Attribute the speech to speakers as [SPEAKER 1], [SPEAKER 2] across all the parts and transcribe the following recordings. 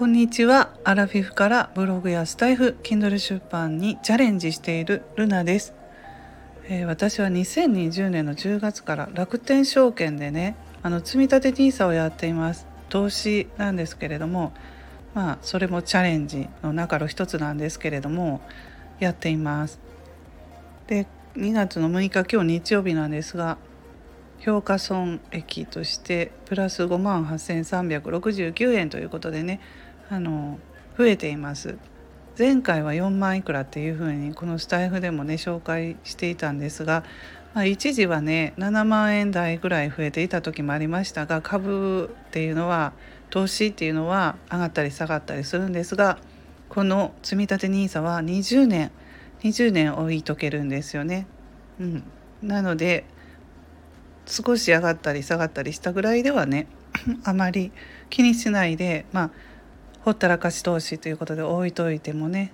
[SPEAKER 1] こんにちは。アラフィフからブログやスタイフ Kindle 出版にチャレンジしているルナです、えー、私は2020年の10月から楽天証券でねあの積立 NISA をやっています。投資なんですけれどもまあそれもチャレンジの中の一つなんですけれどもやっています。で2月の6日今日日曜日なんですが評価損益としてプラス5万8369円ということでねあの増えています前回は4万いくらっていうふうにこのスタイフでもね紹介していたんですが、まあ、一時はね7万円台ぐらい増えていた時もありましたが株っていうのは投資っていうのは上がったり下がったりするんですがこの積立 NISA は20年20年置いとけるんですよね。うん、なので少し上がったり下がったりしたぐらいではねあまり気にしないでまあほったらかし投資ということで置いといてもね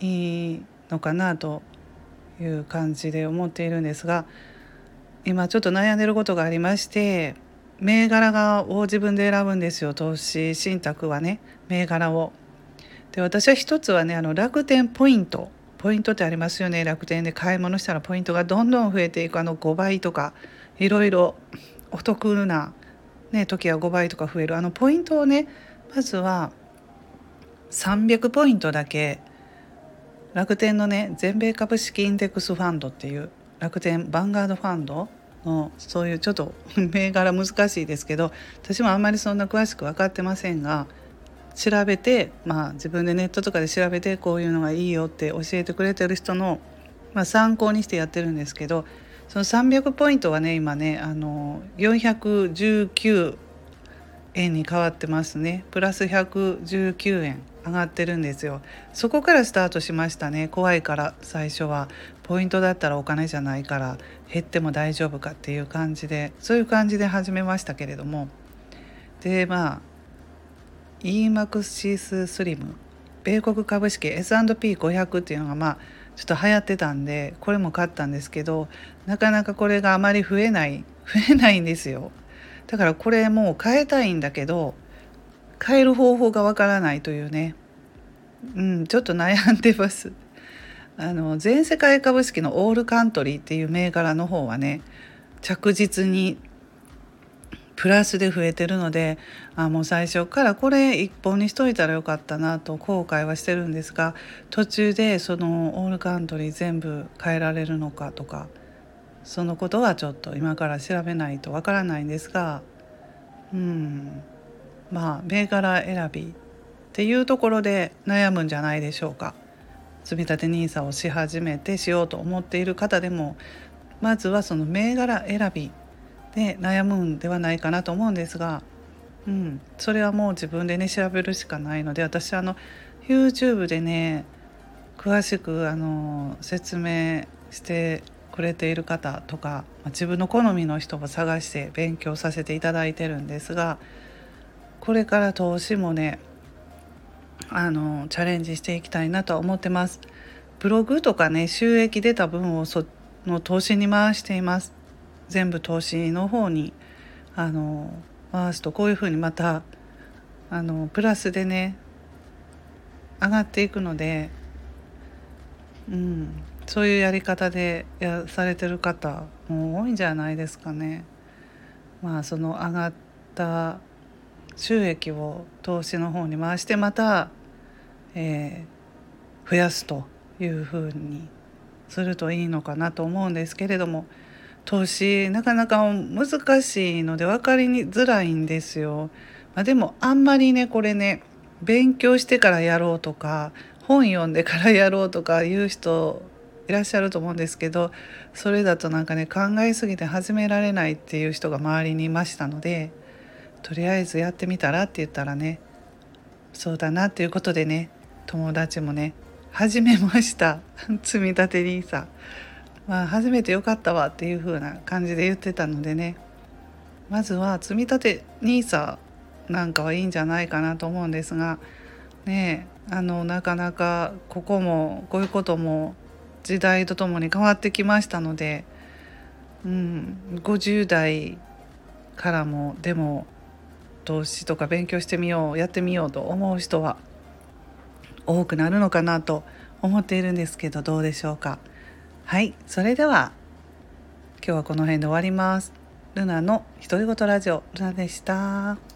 [SPEAKER 1] いいのかなという感じで思っているんですが今ちょっと悩んでることがありまして銘柄を自分で選ぶんですよ。投資信託はね銘柄を。で私は一つはねあの楽天ポイント。ポイントってありますよね。楽天で買い物したらポイントがどんどん増えていく。あの5倍とかいろいろお得な、ね、時は5倍とか増える。あのポイントをねまずは300ポイントだけ楽天のね全米株式インデックスファンドっていう楽天バンガードファンドのそういうちょっと銘柄難しいですけど私もあんまりそんな詳しく分かってませんが調べてまあ自分でネットとかで調べてこういうのがいいよって教えてくれてる人の、まあ、参考にしてやってるんですけどその300ポイントはね今ねあの419円に変わってますね。プラス119円上がってるんですよ。そこからスタートしましたね。怖いから最初は。ポイントだったらお金じゃないから減っても大丈夫かっていう感じでそういう感じで始めましたけれども。でまあ EMAXIS スリム米国株式 S&P500 っていうのがまあちょっと流行ってたんでこれも買ったんですけどなかなかこれがあまり増えない増えないんですよ。だからこれもう変えたいんだけど変える方法がわからないというね。うんちょっと悩んでます。あの全世界株式のオールカントリーっていう銘柄の方はね着実にプラスで増えてるのであもう最初からこれ一本にしといたらよかったなと後悔はしてるんですが途中でそのオールカントリー全部変えられるのかとかそのことはちょっと今から調べないとわからないんですがうんまあ銘柄選びっていうところで悩むんじゃないでしょうか。積立 NISA をし始めてしようと思っている方でもまずはその銘柄選びで悩むんではないかなと思うんですが、うん、それはもう自分でね調べるしかないので私あの YouTube でね詳しくあの説明してくれている方とか自分の好みの人を探して勉強させていただいてるんですがこれから投資もねあのチャレンジしていきたいなとは思ってます。ブログとかね収益出た分をその投資に回しています。全部投資の方にあの回すとこういうふうにまたあのプラスでね上がっていくので、うん、そういうやり方でやされてる方も多いんじゃないですかね。まあその上がった収益を投資の方に回してまた、えー、増やすというふうにするといいのかなと思うんですけれども投資なかなか難しいので分かりづらいんですよ。まあ、でもあんまりねこれね勉強してからやろうとか本読んでからやろうとかいう人いらっしゃると思うんですけどそれだとなんかね考えすぎて始められないっていう人が周りにいましたのでとりあえずやってみたらって言ったらねそうだなっていうことでね友達もね始めました 積み立て NISA。まあ、初めてよかったわっていう風な感じで言ってたのでねまずは積み立て NISA なんかはいいんじゃないかなと思うんですがねあのなかなかここもこういうことも時代とともに変わってきましたので、うん、50代からもでも投資とか勉強してみようやってみようと思う人は多くなるのかなと思っているんですけどどうでしょうかはいそれでは今日はこの辺で終わりますルナの独り言ラジオルナでした。